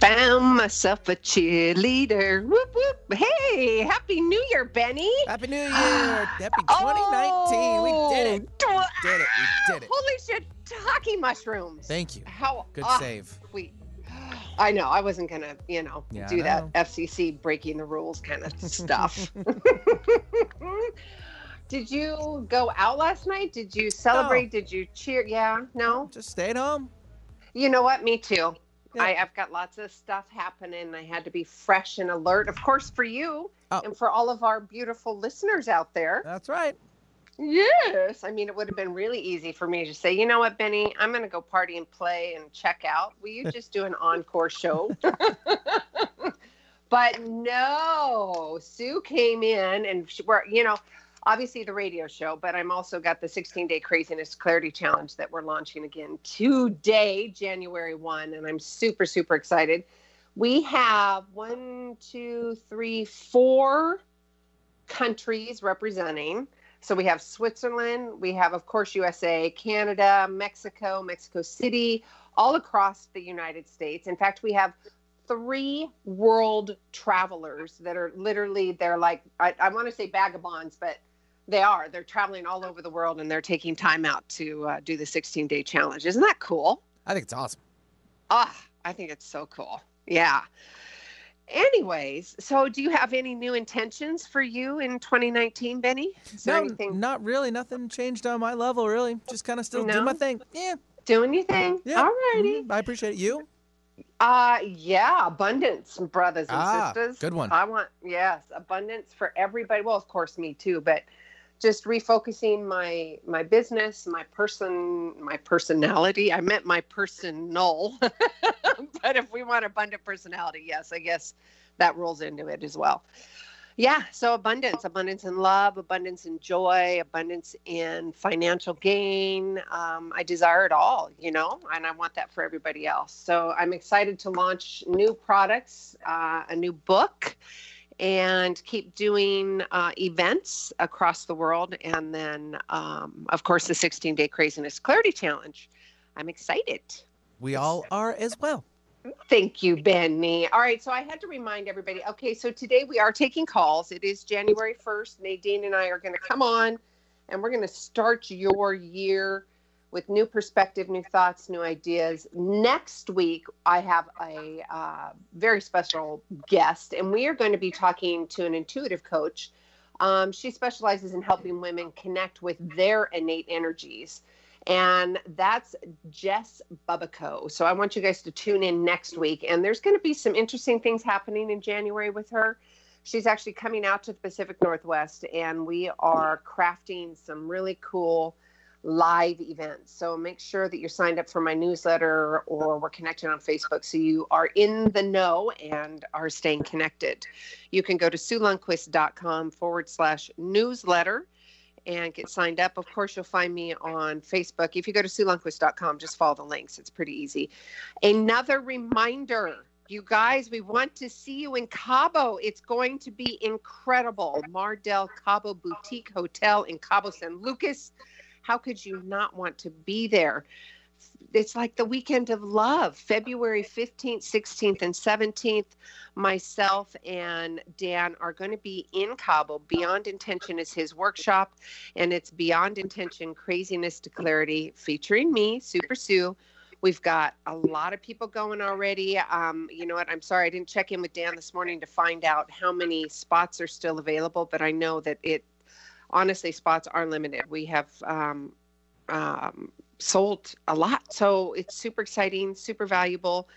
Found myself a cheerleader. Whoop whoop. Hey, happy New Year, Benny. Happy New Year! Happy 2019. we did it. Oh, Did it. We did it. Holy shit, hockey mushrooms. Thank you. How Good ah, save. Sweet. I know. I wasn't gonna, you know, Yeah, do know. that FCC breaking the rules kind of stuff. Did you go out last night? Did you celebrate? Did you cheer? Yeah. No. Just stayed home. You know what? Me too. I, I've got lots of stuff happening. I had to be fresh and alert, of course, for you Oh. and for all of our beautiful listeners out there. That's right. Yes. I mean, it would have been really easy for me to say, you know what, Benny, I'm going to go party and play and check out. Will you just do an encore show? but no, Sue came in and she, we're, you know, obviously the radio show, but I'm also got the 16 day craziness clarity challenge that we're launching again today, January 1. And I'm super, super excited. We have one, two, three, four countries representing. So we have Switzerland, we have, of course, USA, Canada, Mexico, Mexico City, all across the United States. In fact, we have three world travelers that are literally, they're like, I, I want to say vagabonds, but they are. They're traveling all over the world and they're taking time out to uh, do the 16 day challenge. Isn't that cool? I think it's awesome. Ah, I think it's so cool. Yeah. Anyways, so do you have any new intentions for you in 2019, Benny? Is No, anything not really. Nothing changed on my level, really. Just kind of still do No? my thing. Yeah. do anything? Yeah. Alrighty. mhm, I appreciate it. You? Uh yeah, abundance, brothers and Ah, sisters. good one. I want yes, abundance for everybody. Well, of course me too, but just refocusing my my business, my person, my personality. I meant my personal. but if we want abundant personality, yes, I guess that rolls into it as well. Yeah, so abundance, abundance in love, abundance in joy, abundance in financial gain. Um, I desire it all, you know, and I want that for everybody else. So I'm excited to launch new products, uh, a new book, and keep doing uh, events across the world. And then, um, of course, the 16 day craziness clarity challenge. I'm excited. We all are as well. Thank you, Benny. All right, so I had to remind everybody. Okay, so today we are taking calls. It is January 1st. Nadine and I are going to come on and we're going to start your year with new perspective, new thoughts, new ideas. Next week, I have a uh, very special guest, and we are going to be talking to an intuitive coach. Um, she specializes in helping women connect with their innate energies and that's Jess Bubico. So I want you guys to tune in next week. And there's going to be some interesting things happening in January with her. She's actually coming out to the Pacific Northwest, and we are crafting some really cool live events. So make sure that you're signed up for my newsletter or we're connected on Facebook so you are in the know and are staying connected. You can go to SueLundquist.com forward slash newsletter and get signed up. Of course, you'll find me on Facebook. If you go to SueLundquist.com, just follow the links. It's pretty easy. Another reminder. You guys, we want to see you in Cabo. It's going to be incredible. Mardel Cabo Boutique Hotel in Cabo San Lucas. How could you not want to be there? It's like the weekend of love, February 15th, 16th, and 17th. Myself and Dan are going to be in Cabo. Beyond Intention is his workshop, and it's Beyond Intention Craziness to Clarity featuring me, Super Sue. We've got a lot of people going already. Um, you know what? I'm sorry I didn't check in with Dan this morning to find out how many spots are still available, but I know that it honestly spots are limited. We have um, um, sold a lot, so it's super exciting, super valuable.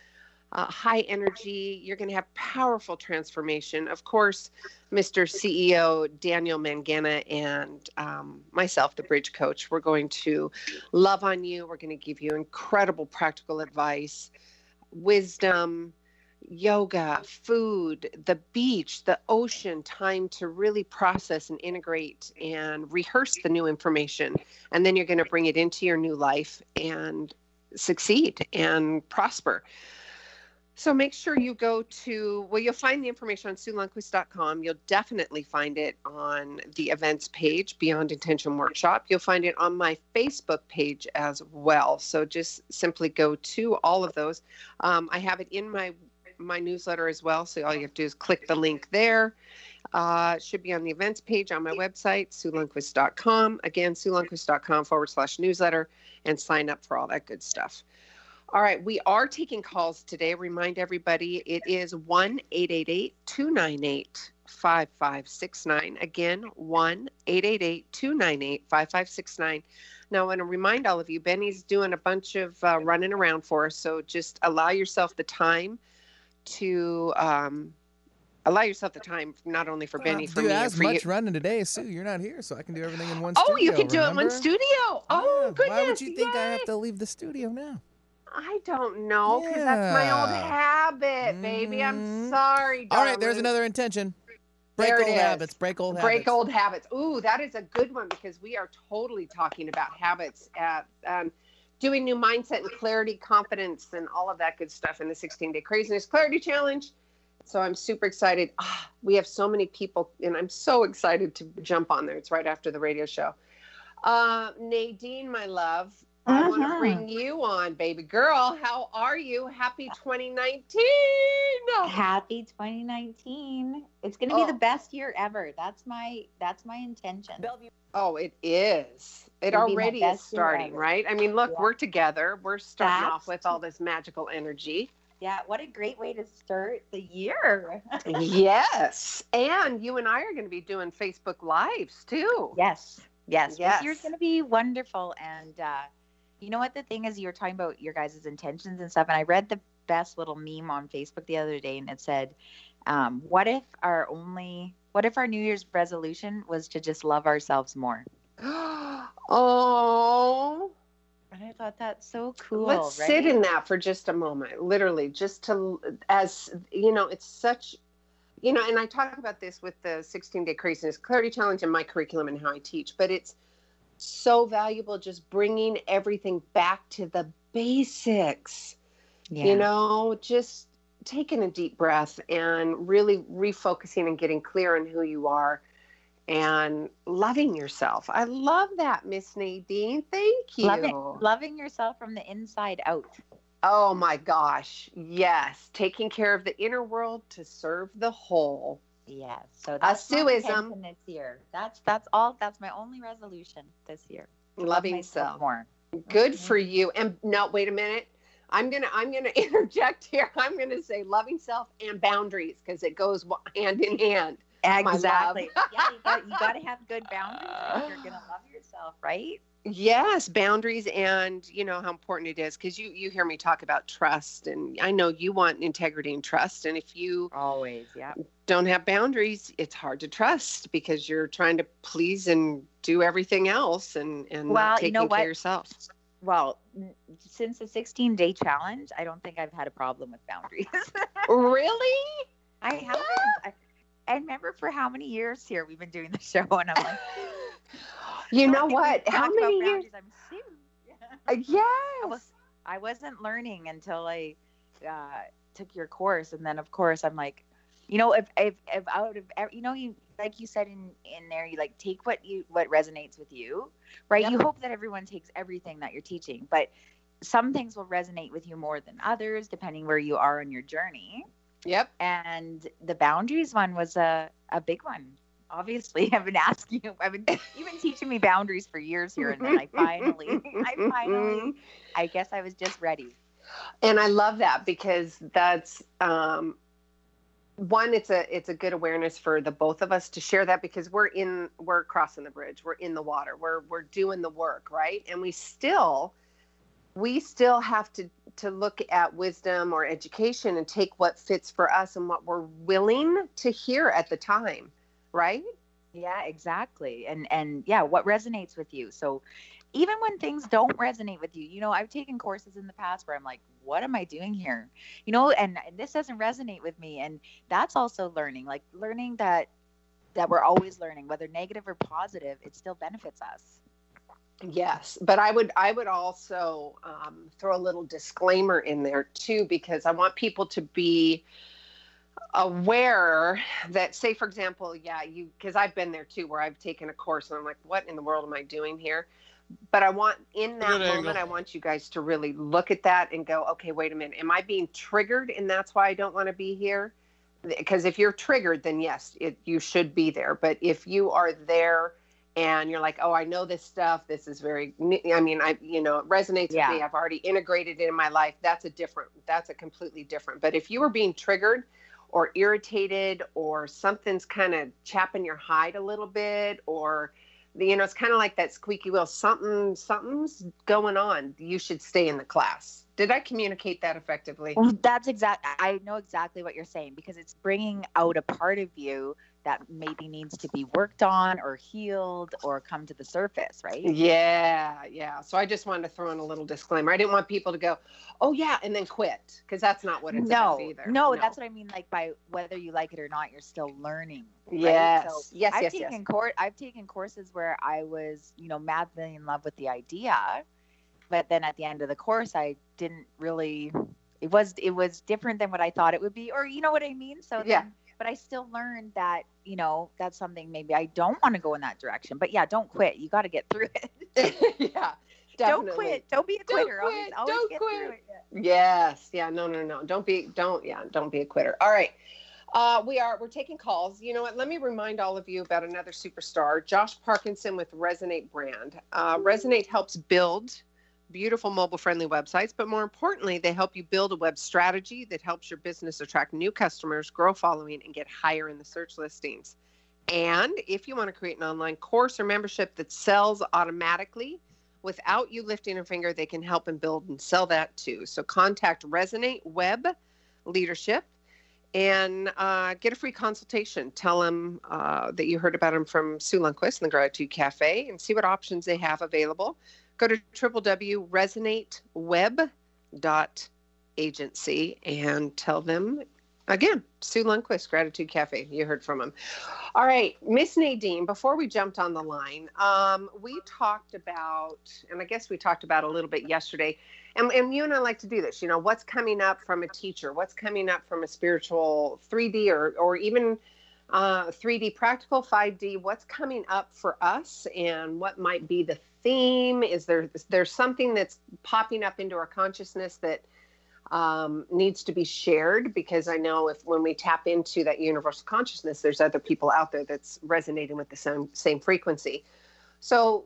uh, high energy. You're going to have powerful transformation. Of course, Mr. CEO Daniel Mangana and um, myself, the Bridge Coach, we're going to love on you. We're going to give you incredible practical advice, wisdom, yoga, food, the beach, the ocean, time to really process and integrate and rehearse the new information. And then you're going to bring it into your new life and succeed and prosper. So make sure you go to, well, you'll find the information on SueLundquist.com. You'll definitely find it on the events page, Beyond Intention Workshop. You'll find it on my Facebook page as well. So just simply go to all of those. Um, I have it in my my newsletter as well. So all you have to do is click the link there. Uh, should be on the events page on my website, SueLundquist.com. Again, SueLundquist.com forward slash newsletter and sign up for all that good stuff. All right, we are taking calls today. Remind everybody it is 1 888 298 5569. Again, 1 888 298 5569. Now, I want to remind all of you, Benny's doing a bunch of uh, running around for us, so just allow yourself the time to um, allow yourself the time not only for Benny, for do me, as for much you. running today, Sue. You're not here, so I can do everything in one. Studio. Oh, studio, you can do it in one studio. Oh, Yeah, goodness! Why would you think I have to leave the studio now? I don't know because that's my old habit, baby. I'm Mhm. sorry. All right, there's another intention. Break There old habits. Break old break habits. old habits. Ooh, that is a good one because we are totally talking about habits at um, doing new mindset and clarity, confidence, and all of that good stuff in the 16 day craziness clarity challenge. So I'm super excited. Ah, we have so many people, and I'm so excited to jump on there. It's right after the radio show. Uh, Nadine, my love, I want to bring you on, baby girl. How are you? Happy 2019. Happy 2019. It's going to be Oh. the best year ever. That's my that's my intention. Oh, it is. It It'll already is starting, right? I mean, look, Yeah. we're together. We're starting That's off with all this magical energy. Yeah, what a great way to start the year. yes. And you and I are going to be doing Facebook Lives too. yes. Yes. Yes. This year's going to be wonderful and uh you know what the thing is you're talking about your guys' intentions and stuff and I read the best little meme on Facebook the other day and it said um what if our only what if our new year's resolution was to just love ourselves more? oh, And I thought that's so cool. let's right? sit in that for just a moment. Literally, just to, as you know, it's such, you know, and I talk about this with the 16 day craziness clarity challenge and my curriculum and how I teach, but it's so valuable just bringing everything back to the basics. yeah. you know just taking a deep breath and really refocusing and getting clear on who you are and loving yourself i love that miss nadine thank you loving loving yourself from the inside out. oh my gosh yes taking care of the inner world to serve the whole Yes. So that's my Sueism. this year. That's that's all. That's my only resolution this year. loving self more. good Mhm. for you and no wait a minute i'm gonna i'm gonna interject here i'm gonna say loving self and boundaries because it goes hand in hand. Exactly. yeah, you got, you got to have good boundaries if you're gonna love yourself, right? Yes, boundaries and you know how important it is because you you hear me talk about trust and I know you want integrity and trust and if you Always. Yeah. Don't have boundaries it's hard to trust because you're trying to please and do everything else and and Well, not you taking know care of yourself. Well, since the 16 day challenge, I don't think I've had a problem with boundaries. really? I haven't. I, I remember for how many years here we've been doing the show, and I'm like, You know what? How many years? I'm Sue. Uh, Yes. was- I wasn't learning until I uh, took your course, and then of course I'm like, you know, if if, if out of you know you like you said in in there, you like take what you what resonates with you, right? Yep. You hope that everyone takes everything that you're teaching, but some things will resonate with you more than others depending where you are on your journey. Yep. And the boundaries one was a a big one. Obviously, I've been asking you. I've been you've been teaching me boundaries for years here, and then I finally, I finally, I guess I was just ready. and i love that because that's um one it's a it's a good awareness for the both of us to share that because we're in we're crossing the bridge we're in the water we're we're doing the work right and we still we still have to to look at wisdom or education and take what fits for us and what we're willing to hear at the time, right? Yeah, exactly. And and yeah, what resonates with you. So even when things don't resonate with you, you know, I've taken courses in the past where I'm like, what am I doing here? You know, and, and this doesn't resonate with me. And that's also learning, like learning that that we're always learning, whether negative or positive, it still benefits us. Yes, but I would I would also um, throw a little disclaimer in there too because I want people to be aware that say for example yeah you because i've been there too where i've taken a course and i'm like what in the world am i doing here but i want in that Good moment angle. i want you guys to really look at that and go okay wait a minute. Am i being triggered and that's why i don't want to be here? Because if you're triggered then yes it, you should be there. But if you are there and you're like oh i know this stuff. This is very i mean i you know it resonates yeah. with me. I've already integrated it in my life. That's a different that's a completely different. But if you were being triggered or irritated or something's kind of chapping your hide a little bit or you know it's kind of like that squeaky wheel something something's going on. You should stay in the class. Did i communicate that effectively? That's exact i know exactly what you're saying because it's bringing out a part of you that maybe needs to be worked on or healed or come to the surface, right? Yeah, yeah. So I just wanted to throw in a little disclaimer. I didn't want people to go, "Oh yeah," and then quit because that's not what it's no, either. No, no, that's what I mean. Like by whether you like it or not, you're still learning. Yes, right? so yes, I've yes, taken yes. I've taken courses where I was, you know, madly in love with the idea, but then at the end of the course, I didn't really. It was it was different than what I thought it would be, or you know what I mean. So yeah. Then, but I still learned that, you know, that's something maybe I don't want to go in that direction. But yeah, don't quit. You got to get through it. yeah. Definitely. Don't quit. Don't be a quitter. Don't quit. Always, always don't quit. Yes. Yeah. No, no, no. Don't be, don't, yeah, don't be a quitter. All right. Uh, we are, we're taking calls. You know what? Let me remind all of you about another superstar, Josh Parkinson with Resonate Brand. Uh, Resonate helps build beautiful mobile friendly websites, but more importantly, they help you build a web strategy that helps your business attract new customers, grow following, and get higher in the search listings. And if you want to create an online course or membership that sells automatically without you lifting a finger, they can help and build and sell that too. So contact Resonate Web Leadership and uh, get a free consultation. Tell them uh, that you heard about them from Sue Lundquist and the Gratitude Cafe and see what options they have available go to www.resonateWeb.agency and tell them again, Sue Lundquist, Gratitude Cafe. You heard from him. All right, Miss Nadine, before we jumped on the line, um, we talked about, and I guess we talked about a little bit yesterday, and, and you and I like to do this, you know, what's coming up from a teacher, what's coming up from a spiritual 3D or, or even uh, 3D practical, 5D, what's coming up for us and what might be the theme? Is there there's something that's popping up into our consciousness that um, needs to be shared? Because I know if when we tap into that universal consciousness, there's other people out there that's resonating with the same same frequency. So,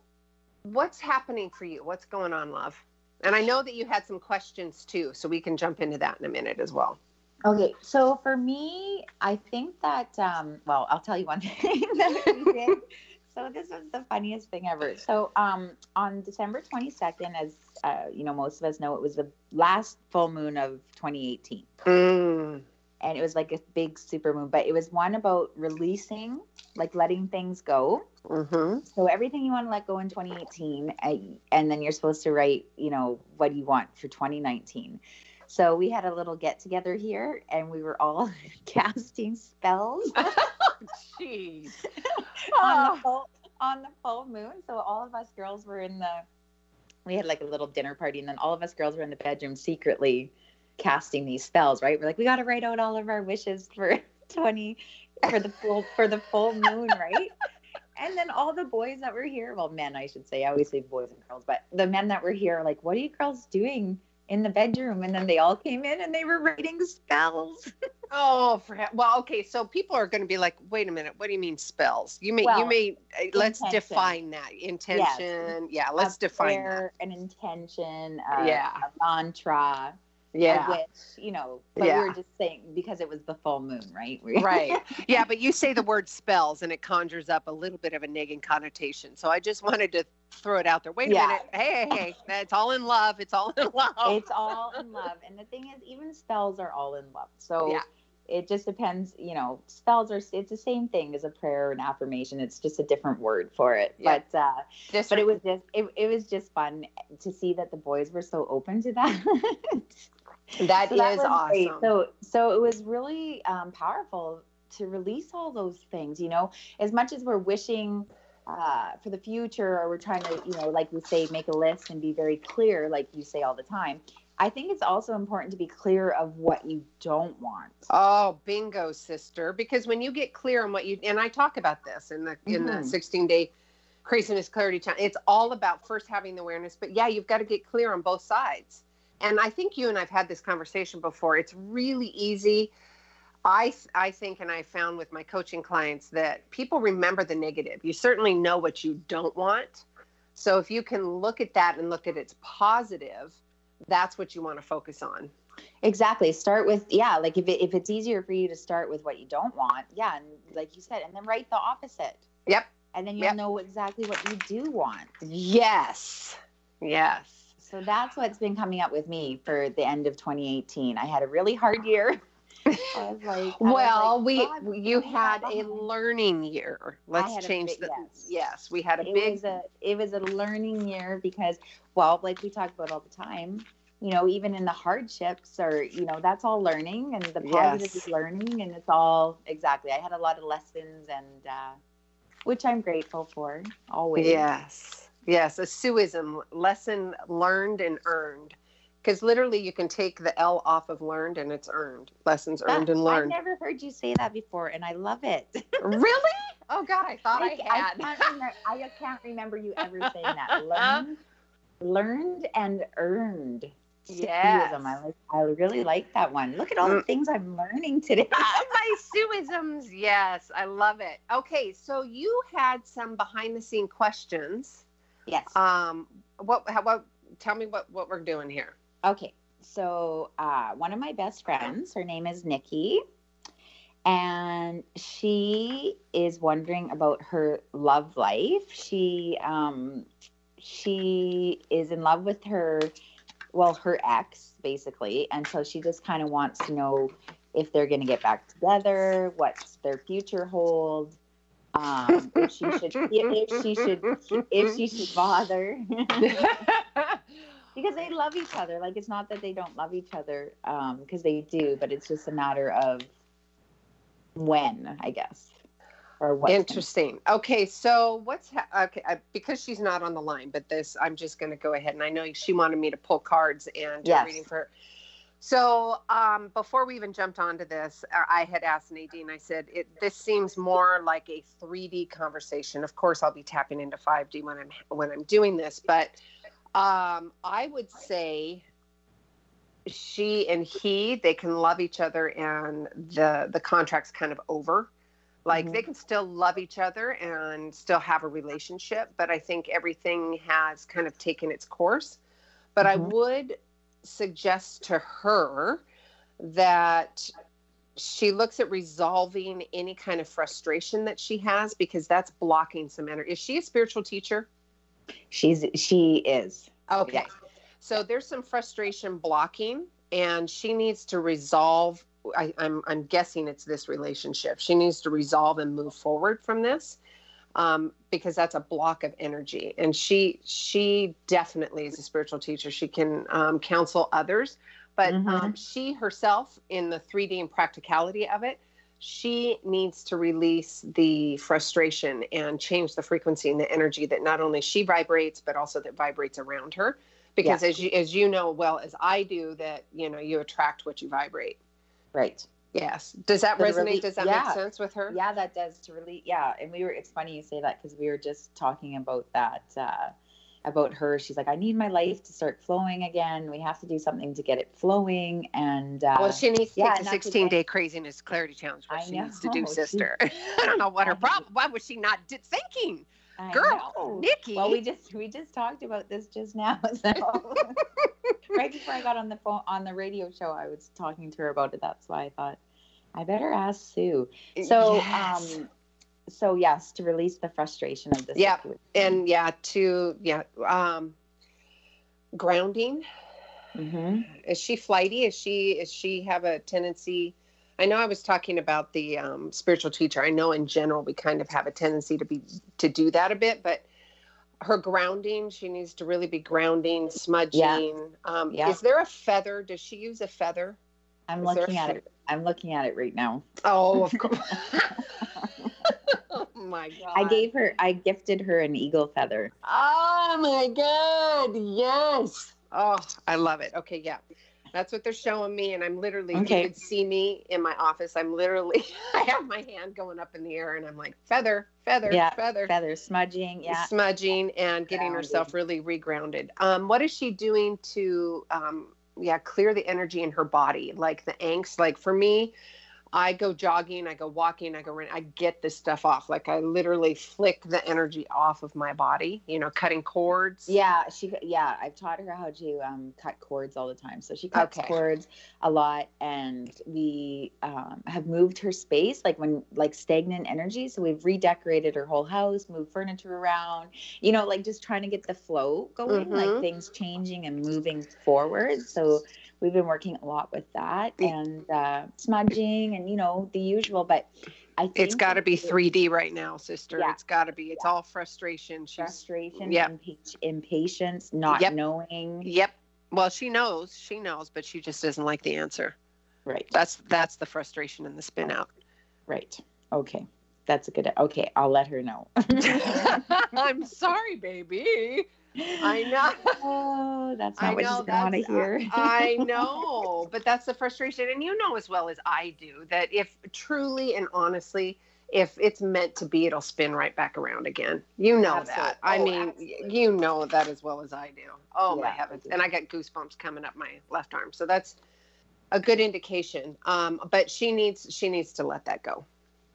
what's happening for you? What's going on, love? And I know that you had some questions too, so we can jump into that in a minute as well. Okay, so for me, I think that um, well, I'll tell you one thing that we did so this was the funniest thing ever. So um, on December 22nd, as uh, you know, most of us know, it was the last full moon of 2018. Mm. And it was like a big super moon, but it was one about releasing, like letting things go. Mm-hmm. So everything you want to let go in 2018, and then you're supposed to write, you know, what do you want for 2019. So we had a little get together here, and we were all casting spells. Jeez. on, the ah. full, on the full moon. So all of us girls were in the. We had like a little dinner party, and then all of us girls were in the bedroom secretly casting these spells. Right? We're like, we got to write out all of our wishes for 20 for the full for the full moon, right? and then all the boys that were here, well, men, I should say. I always say boys and girls, but the men that were here, like, what are you girls doing? In the bedroom and then they all came in and they were writing spells. Oh for well okay so people are going to be like wait a minute what do you mean spells? You may well, you may uh, let's define that intention yes. yeah let's a define prayer, that. an intention yeah. a mantra Yeah. I wish, you know, but Yeah. we were just saying because it was the full moon, right? Right. Yeah, but you say the word spells and it conjures up a little bit of a negative connotation. So I just wanted to throw it out there. Wait a minute. Hey, hey, hey. It's all in love. It's all in love. it's all in love. And the thing is, even spells are all in love. So Yeah. it just depends, you know, spells are, it's the same thing as a prayer or an affirmation. It's just a different word for it. Yeah. But, uh, Just- but it was just, it, it was just fun to see that the boys were so open to that. that So is that was great. awesome. So so it was really um, powerful to release all those things. You know, as much as we're wishing uh, for the future, or we're trying to, you know, like we say, make a list and be very clear, like you say all the time. I think it's also important to be clear of what you don't want. Oh, bingo, sister. Because when you get clear on what you and I talk about this in the in the Mhm. 16 day craziness clarity time, it's all about first having the awareness. But yeah, you've got to get clear on both sides. And I think you and I've had this conversation before. It's really easy. I I think and I found with my coaching clients that people remember the negative. You certainly know what you don't want. So if you can look at that and look at its positive, that's what you want to focus on. Exactly. Start with yeah, like if it, if it's easier for you to start with what you don't want, yeah, and like you said, and then write the opposite, Yep. and then you'll Yep. know exactly what you do want. Yes. Yes. So that's what's been coming up with me for the end of 2018. I had a really hard year. I was like, Well, like, we you why am I had a learning year. Let's change big- the yes. yes. we had a it big was a it was a learning year because well, like we talk about all the time, you know, even in the hardships or you know, that's all learning and the positive Yes. is learning and it's all exactly. I had a lot of lessons and uh which I'm grateful for always. yes. Yes, a Suism lesson learned and earned. Because literally you can take the L off of learned and it's earned. Lessons earned and learned. I've never heard you say that before and I love it. really? Oh God, I thought I, I, had. can't remember, I can't remember you ever saying that. Learned, learned and earned. Yes. Suism. I like. I really like that one. Look at all the Mm. things I'm learning today. my Suisms. Yes, I love it. Okay, so you had some behind the scene questions. Yes. Um, what? How, what? Tell me what what we're doing here. Okay. So uh, one of my best friends, her name is Nikki, and she is wondering about her love life. She um, she is in love with her, well, her ex basically, and so she just kind of wants to know if they're going to get back together, what's their future hold. Um, if she should, if she should, if she should bother, because they love each other. Like it's not that they don't love each other, um, because they do, but it's just a matter of when, I guess, or what. Interesting. Okay, so what's ha- okay? I, because she's not on the line, but this I'm just going to go ahead and I know she wanted me to pull cards and Yes. reading for her. So um, before we even jumped onto this, I I had asked Nadine. I said, it, "This seems more like a 3D conversation. Of course, I'll be tapping into 5D when I'm when I'm doing this, but um, I would say she and he they can love each other, and the the contract's kind of over. Like Mhm. they can still love each other and still have a relationship, but I think everything has kind of taken its course. But I Mhm. would suggest to her that she looks at resolving any kind of frustration that she has because that's blocking some energy. Is she a spiritual teacher? She's she is. Okay. Yeah. So there's some frustration blocking, and she needs to resolve. I, I'm I'm guessing it's this relationship. She needs to resolve and move forward from this, um, because that's a block of energy. And she she definitely is a spiritual teacher. She can um, counsel others, but Mhm. um, she herself, in the 3D and practicality of it, she needs to release the frustration and change the frequency and the energy that not only she vibrates but also that vibrates around her because as you as you know well as I do that you know you attract what you vibrate Right. Yes does that resonate does that yeah. make sense with her Yeah, that does to really. Yeah, and we were. It's funny you say that because we were just talking about that. Uh, about her, she's like, I need my life to start flowing again. We have to do something to get it flowing. And uh, well she needs to yeah, take the 16 day craziness clarity challenge what she needs to know, do sister I don't know what her problem why was she not thinking I Girl, know. Nikki. Well, we just we just talked about this just now. So right before I got on the phone on the radio show, I was talking to her about it. That's why I thought I better ask Sue. So Yes. um so yes, to release the frustration of this. Situation. and yeah, to yeah, um, grounding. Mhm. Is she flighty? Is she is she have a tendency? I know I was talking about the um, spiritual teacher. I know in general we kind of have a tendency to be to do that a bit, but her grounding, she needs to really be grounding, smudging. Um, Yeah. Is there a feather? Does she use a feather? I'm Is looking at it. I'm looking at it right now. Oh, of course. oh my god! I gave her I gifted her an eagle feather. Oh my god! Yes. Oh, I love it. Okay, yeah. That's what they're showing me, and I'm literally. Okay. You could see me in my office. I'm literally. I have my hand going up in the air, and I'm like feather, feather, Yeah, feather, Feather smudging, yeah. smudging, and getting Grounding. herself really regrounded. Um, what is she doing to, um, yeah, clear the energy in her body, like the angst? Like for me, I go jogging, I go walking, I go running. I get this stuff off. Like I literally flick the energy off of my body. You know, cutting cords. Yeah, she yeah, I've taught her how to um, cut cords all the time. So she cuts Okay. cords a lot and we um, have moved her space like when like stagnant energy. So we've redecorated her whole house, moved furniture around, you know, like just trying to get the flow going, Mhm. like things changing and moving forward. So we've been working a lot with that and uh, smudging and you know the usual, but I think It's got to be 3D right now, sister. Yeah. It's got to be. It's all frustration. She's. frustration, Yep. impa- impatience, not Yep. knowing. Yep. Well, she knows. She knows, but she just doesn't like the answer. Right. That's that's the frustration and the spin out. Right. Okay. That's a good. Okay, I'll let her know. I'm sorry, baby. I know. Oh, that's not I what know gonna want to hear. I know, but that's the frustration, and you know as well as I do that if truly and honestly, if it's meant to be, it'll spin right back around again. You know Absolutely. that. I Oh, mean, absolutely. you know that as well as I do. Oh my Yeah, I heavens! And I got goosebumps coming up my left arm, so that's a good indication. Um, but she needs she needs to let that go,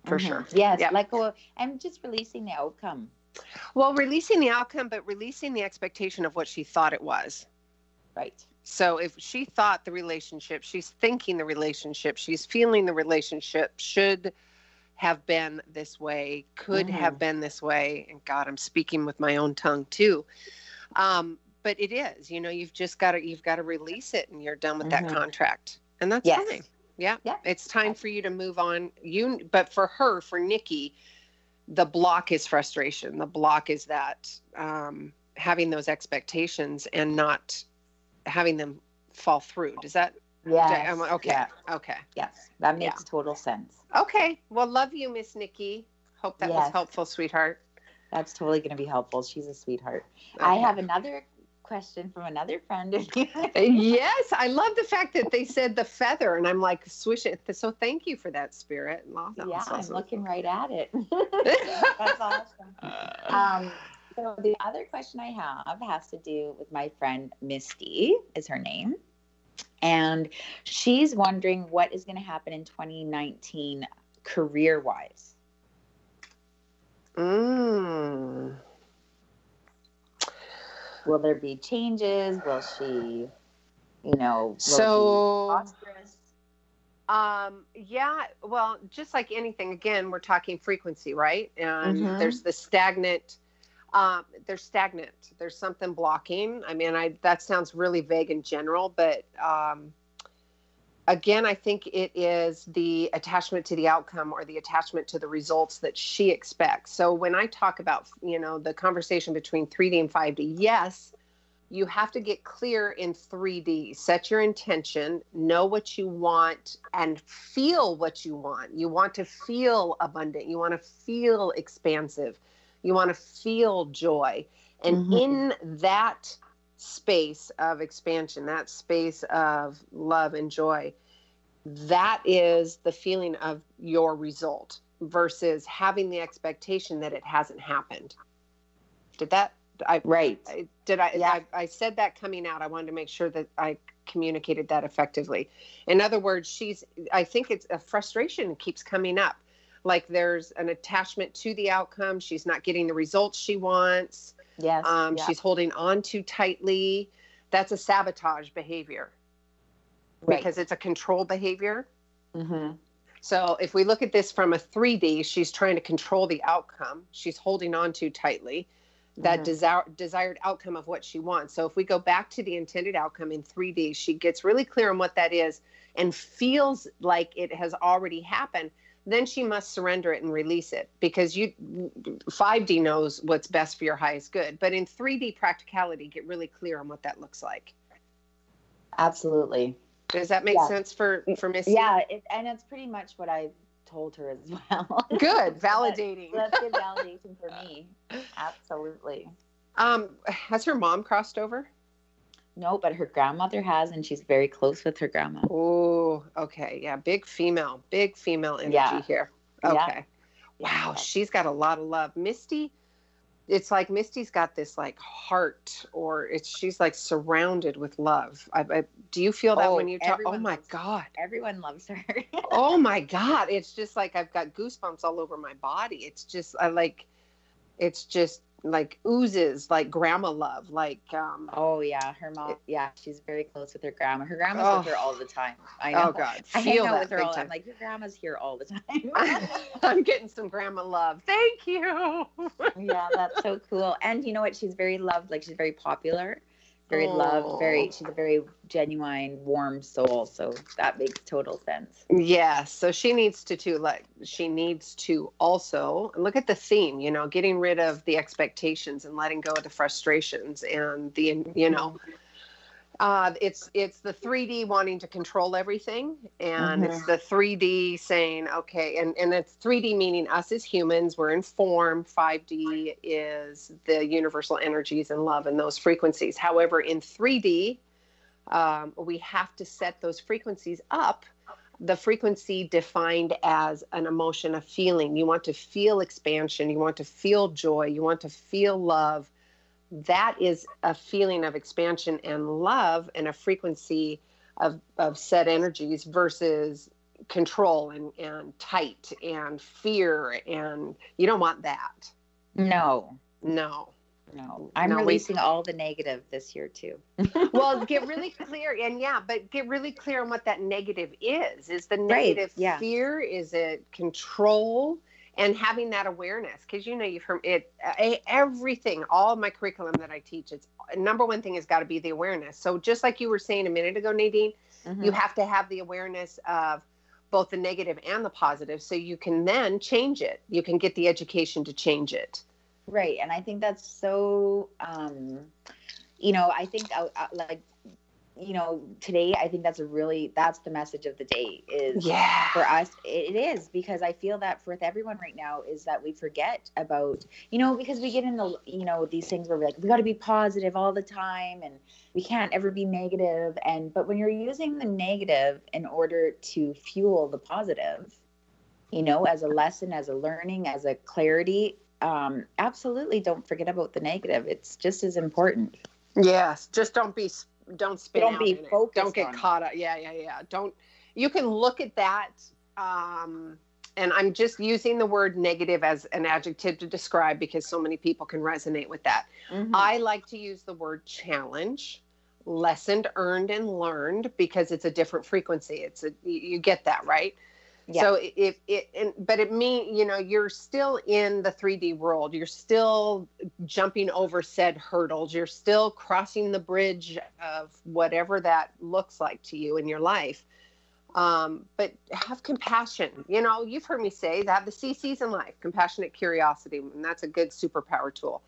for Mhm. sure. Yes. Yeah. Let go. Of, and just releasing the outcome. Well, releasing the outcome, but releasing the expectation of what she thought it was. Right. So if she thought the relationship, she's thinking the relationship, she's feeling the relationship should have been this way, could Mhm. have been this way. And God, I'm speaking with my own tongue too. Um, but it is, you know, you've just got to, you've got to release it and you're done with that Mhm. contract. And that's Yes. fine. Yeah. Yeah. It's time for you to move on. You, but for her, for Nikki, the block is frustration. The block is that um, having those expectations and not having them fall through. Does that? Yes. am I- okay. Yeah. Okay. Yes. That makes total sense. Okay. Well, love you, Miss Nikki. Hope that was helpful, sweetheart. That's totally going to be helpful. She's a sweetheart. I have another question from another friend. Yes, I love the fact that they said the feather, and I'm like, swish it. So thank you for that, Spirit. Wow, that yeah, was I'm looking right at it. That's awesome. Um, so the other question I have has to do with my friend Misty, is her name, and she's wondering what is going to happen in 2019 career wise. Mm. Will there be changes? Will she, you know, will So, prosperous? um, yeah, well, just like anything, again, we're talking frequency, right? And Mhm. there's the stagnant. Um, they're stagnant. There's something blocking. I mean, I that sounds really vague in general, but um, again, I think it is the attachment to the outcome or the attachment to the results that she expects. So when I talk about, you know, the conversation between 3D and 5D, yes, you have to get clear in 3D. Set your intention, know what you want, and feel what you want. You want to feel abundant. You want to feel expansive. You want to feel joy. And Mhm. in that space of expansion, that space of love and joy, that is the feeling of your result versus having the expectation that it hasn't happened. Did that? I Right. I- did I, Yeah. I I said that coming out. I wanted to make sure that I communicated that effectively. In other words, she's I think it's a frustration keeps coming up. like there's an attachment to the outcome. She's not getting the results she wants. Yes. Um, yeah. She's holding on too tightly. That's a sabotage behavior Right. because it's a control behavior. Mhm. So if we look at this from a 3D, she's trying to control the outcome. She's holding on too tightly that Mhm. desire, desired outcome of what she wants. So if we go back to the intended outcome in 3D, she gets really clear on what that is and feels like it has already happened. Then she must surrender it and release it because you 5D knows what's best for your highest good. But in 3D practicality, get really clear on what that looks like. Absolutely. Does that make Yeah. sense for for Missy? Yeah, it, and it's pretty much what I told her as well. Good, validating. That's good validation for me. Absolutely. Um, has her mom crossed over? No, but her grandmother has, and she's very close with her grandma. Oh, okay. Yeah, big female, big female energy Yeah. here. Yeah. Okay. Wow, she's got a lot of love. Misty, it's like Misty's got this like heart, or it's she's like surrounded with love. I, I, do you feel that Oh, when you talk? Oh my god. Everyone loves her. Oh my god. It's just like I've got goosebumps all over my body. It's just I like, it's just like oozes like grandma love. Like um. oh yeah, her mom. Yeah, she's very close with her grandma. Her grandma's with Oh. her all the time. I know. Oh god. I hang Feel out that with her all. time. I'm like, your grandma's here all the time. I'm getting some grandma love. Thank you. yeah, that's so cool. And you know what? She's very loved. Like she's very popular, very loved. Very. Oh. She's a very genuine, warm soul. So that makes total sense. Yeah, so she needs to too like she needs to also look at the theme, you know, getting rid of the expectations and letting go of the frustrations and the you know uh it's it's the 3D wanting to control everything and it's the 3D saying okay and and it's 3D meaning us as humans we're in form 5D is the universal energies and love and those frequencies however in 3D um, we have to set those frequencies up the frequency defined as an emotion, a feeling. You want to feel expansion, you want to feel joy, you want to feel love. That is a feeling of expansion and love and a frequency of, of set energies versus control and, and tight and fear. And you don't want that. No, No. no. I'm No, we- releasing all the negative this year too. well get really clear and yeah but get really clear on what that negative is is the negative yeah. fear is it control and having that awareness because you know you've heard it everything all my curriculum that i teach it's number one thing has got to be the awareness so just like you were saying a minute ago nadine Mm-hmm. you have to have the awareness of both the negative and the positive so you can then change it you can get the education to change it Right. And I think that's so, um, you know, I think uh, uh, like, you know, today, I think that's a really, that's the message of the day is yeah for us. It is because I feel that for everyone right now is that we forget about, you know, because we get in the, you know, these things where we're like, we got to be positive all the time and we can't ever be. And, but when you're using the negative in order to fuel the positive, you know, as a lesson, as a learning, as a clarity, um, absolutely don't forget about the negative. It's just as important. Yes, just don't be don't spin Don't be focused Don't get it. caught up. Yeah, yeah, yeah. Don't. You can look at that, um, and I'm just using the word negative as an adjective to describe because so many people can resonate with that. Mhm. I like to use the word challenge, lessened, earned, and learned because it's a different frequency. It's a you get that right. Yeah. So if it, and, but it mean you know you're still in the 3D world. You're still jumping over said hurdles. You're still crossing the bridge of whatever that looks like to you in your life. Um, but have compassion. You know, you've heard me say that the CCs in life, compassionate curiosity, and that's a good superpower tool.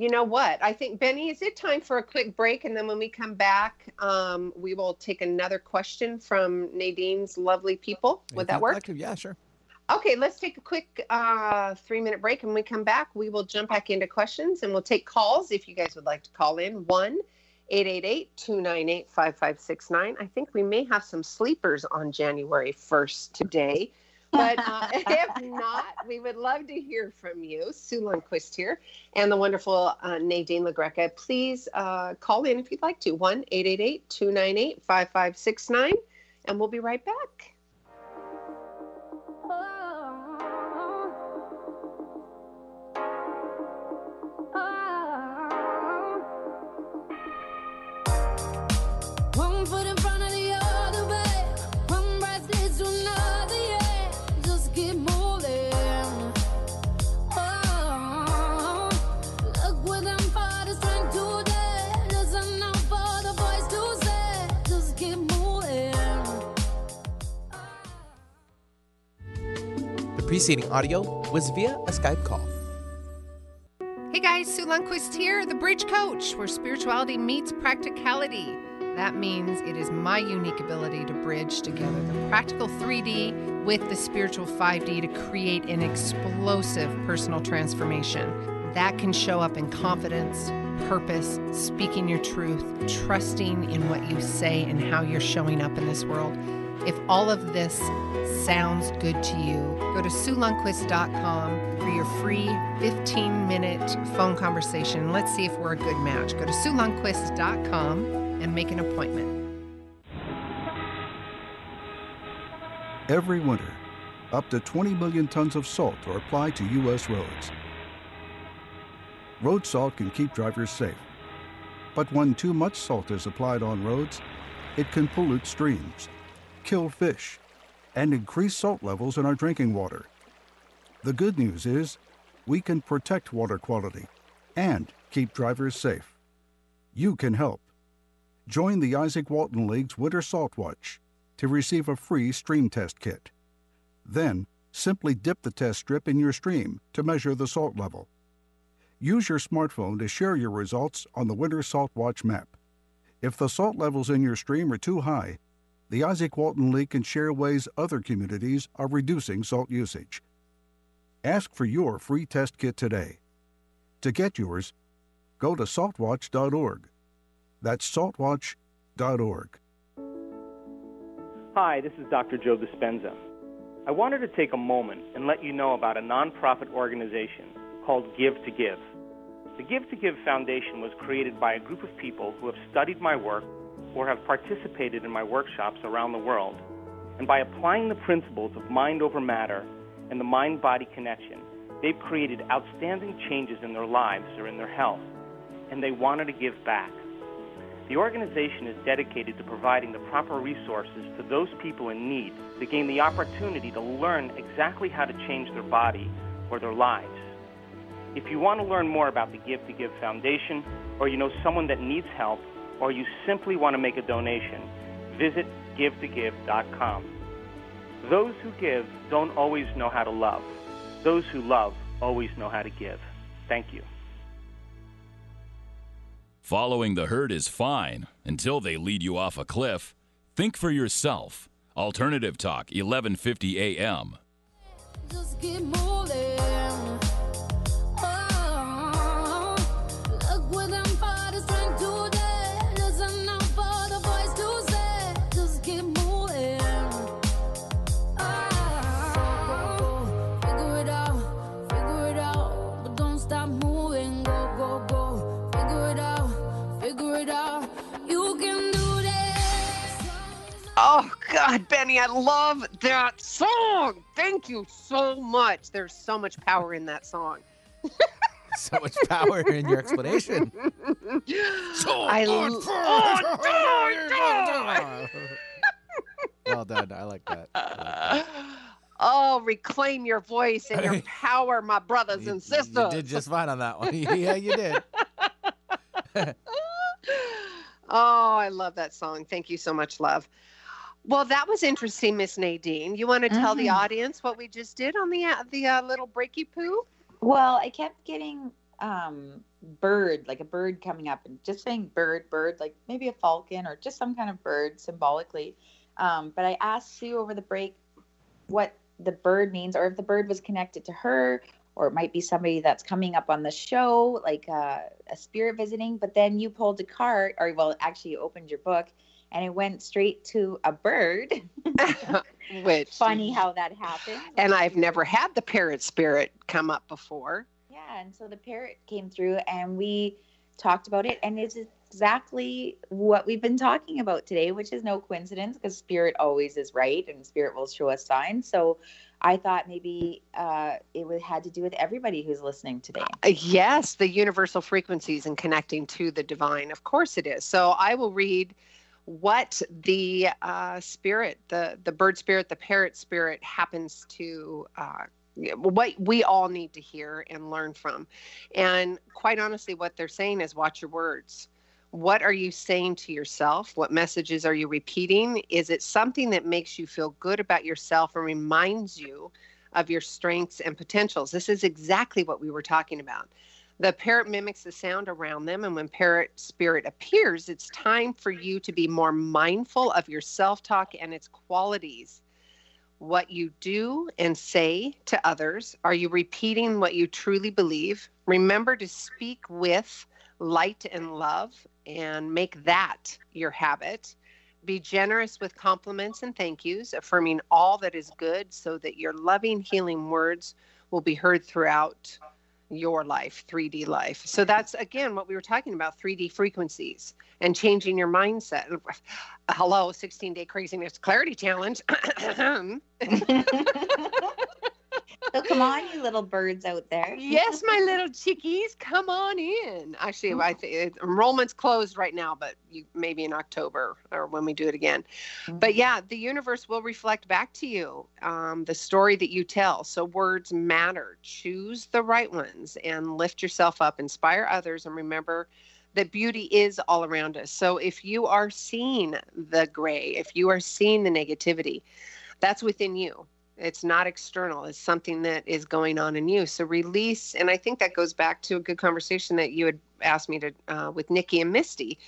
You know what? I think Benny, is it time for a quick break? And then when we come back, um, we will take another question from Nadine's lovely people. Would If that work? like to, yeah, sure. Okay, let's take a quick uh, three minute break. And when we come back, we will jump back into questions and we'll take calls if you guys would like to call in. 1 888 298 5569. I think we may have some sleepers on January 1st today. But uh, if not, we would love to hear from you. Sue Lundquist here and the wonderful uh, Nadine LaGreca. Please uh, call in if you'd like to. 1 888 298 5569. And we'll be right back. Preceding audio was via a Skype call. Hey guys, Sue Lundquist here, the Bridge Coach, where spirituality meets practicality. That means it is my unique ability to bridge together the practical 3D with the spiritual 5D to create an explosive personal transformation. That can show up in confidence, purpose, speaking your truth, trusting in what you say and how you're showing up in this world. If all of this sounds good to you, go to SueLundquist.com for your free 15 minute phone conversation. Let's see if we're a good match. Go to SueLundquist.com and make an appointment. Every winter, up to 20 million tons of salt are applied to U.S. roads. Road salt can keep drivers safe. But when too much salt is applied on roads, it can pollute streams, kill fish, and increase salt levels in our drinking water. The good news is we can protect water quality and keep drivers safe. You can help. Join the Izaak Walton League's Winter Salt Watch to receive a free stream test kit. Then, simply dip the test strip in your stream to measure the salt level. Use your smartphone to share your results on the Winter Salt Watch map. If the salt levels in your stream are too high, the Izaak Walton League can share ways other communities are reducing salt usage. Ask for your free test kit today. To get yours, go to saltwatch.org. That's saltwatch.org. Hi, this is Dr. Joe Dispenza. I wanted to take a moment and let you know about a nonprofit organization called Give to Give. The Give to Give Foundation was created by a group of people who have studied my work or have participated in my workshops around the world. And by applying the principles of mind over matter and the mind body connection, they've created outstanding changes in their lives or in their health. And they wanted to give back. The organization is dedicated to providing the proper resources to those people in need to gain the opportunity to learn exactly how to change their body or their lives. If you want to learn more about the Give to Give Foundation, or you know someone that needs help, or you simply want to make a donation, visit givetogive.com. Those who give don't always know how to love. Those who love always know how to give. Thank you. Following the herd is fine until they lead you off a cliff. Think for yourself. Alternative Talk, 1150 AM. God, Benny, I love that song. Thank you so much. There's so much power in that song. So much power in your explanation. I l- oh, well done. I like that. I like that. Oh, reclaim your voice and your power, my brothers You- and sisters. You did just fine on that one. yeah, you did. Oh, I love that song. Thank you so much, love. Well, that was interesting, Miss Nadine. You want to tell the Mhm. audience what we just did on the uh, the uh, little breaky poo? Well, I kept getting um bird, like a bird coming up and just saying bird, bird, like maybe a falcon or just some kind of bird symbolically. Um, but I asked Sue over the break what the bird means or if the bird was connected to her or it might be somebody that's coming up on the show, like uh, a spirit visiting. But then you pulled a card, or well, actually, you opened your book and it went straight to a bird. Which Funny how that happened. And I've never had the parrot spirit come up before. Yeah, and so the parrot came through and we talked about it and it's exactly what we've been talking about today, which is no coincidence because spirit always is right and spirit will show us signs. So I thought maybe uh, it would, had to do with everybody who's listening today. Uh, Yes, the universal frequencies and connecting to the divine. Of course it is. So I will read what the uh, spirit, the the bird spirit, the parrot spirit happens to. Uh, what we all need to hear and learn from. And quite honestly, what they're saying is watch your words. What are you saying to yourself? What messages are you repeating? Is it something that makes you feel good about yourself and reminds you of your strengths and potentials. This is exactly what we were talking about. The parrot mimics the sound around them, and when parrot spirit appears, it's time for you to be more mindful of your self talk and its qualities. What you do and say to others, are you repeating what you truly believe? Remember to speak with light and love and make that your habit. Be generous with compliments and thank yous, affirming all that is good so that your loving, healing words will be heard throughout your life, 3D life. So that's again what we were talking about 3D frequencies and changing your mindset. Hello, 16 day craziness clarity challenge. So come on, you little birds out there. yes, my little chickies, come on in. Actually, I think enrollment's closed right now, but you, maybe in October or when we do it again. But yeah, the universe will reflect back to you um, the story that you tell. So words matter. Choose the right ones and lift yourself up, inspire others, and remember that beauty is all around us. So if you are seeing the gray, if you are seeing the negativity, that's within you. It's not external. It's something that is going on in you. So release, and I think that goes back to a good conversation that you had asked me to uh, with Nikki and Misty.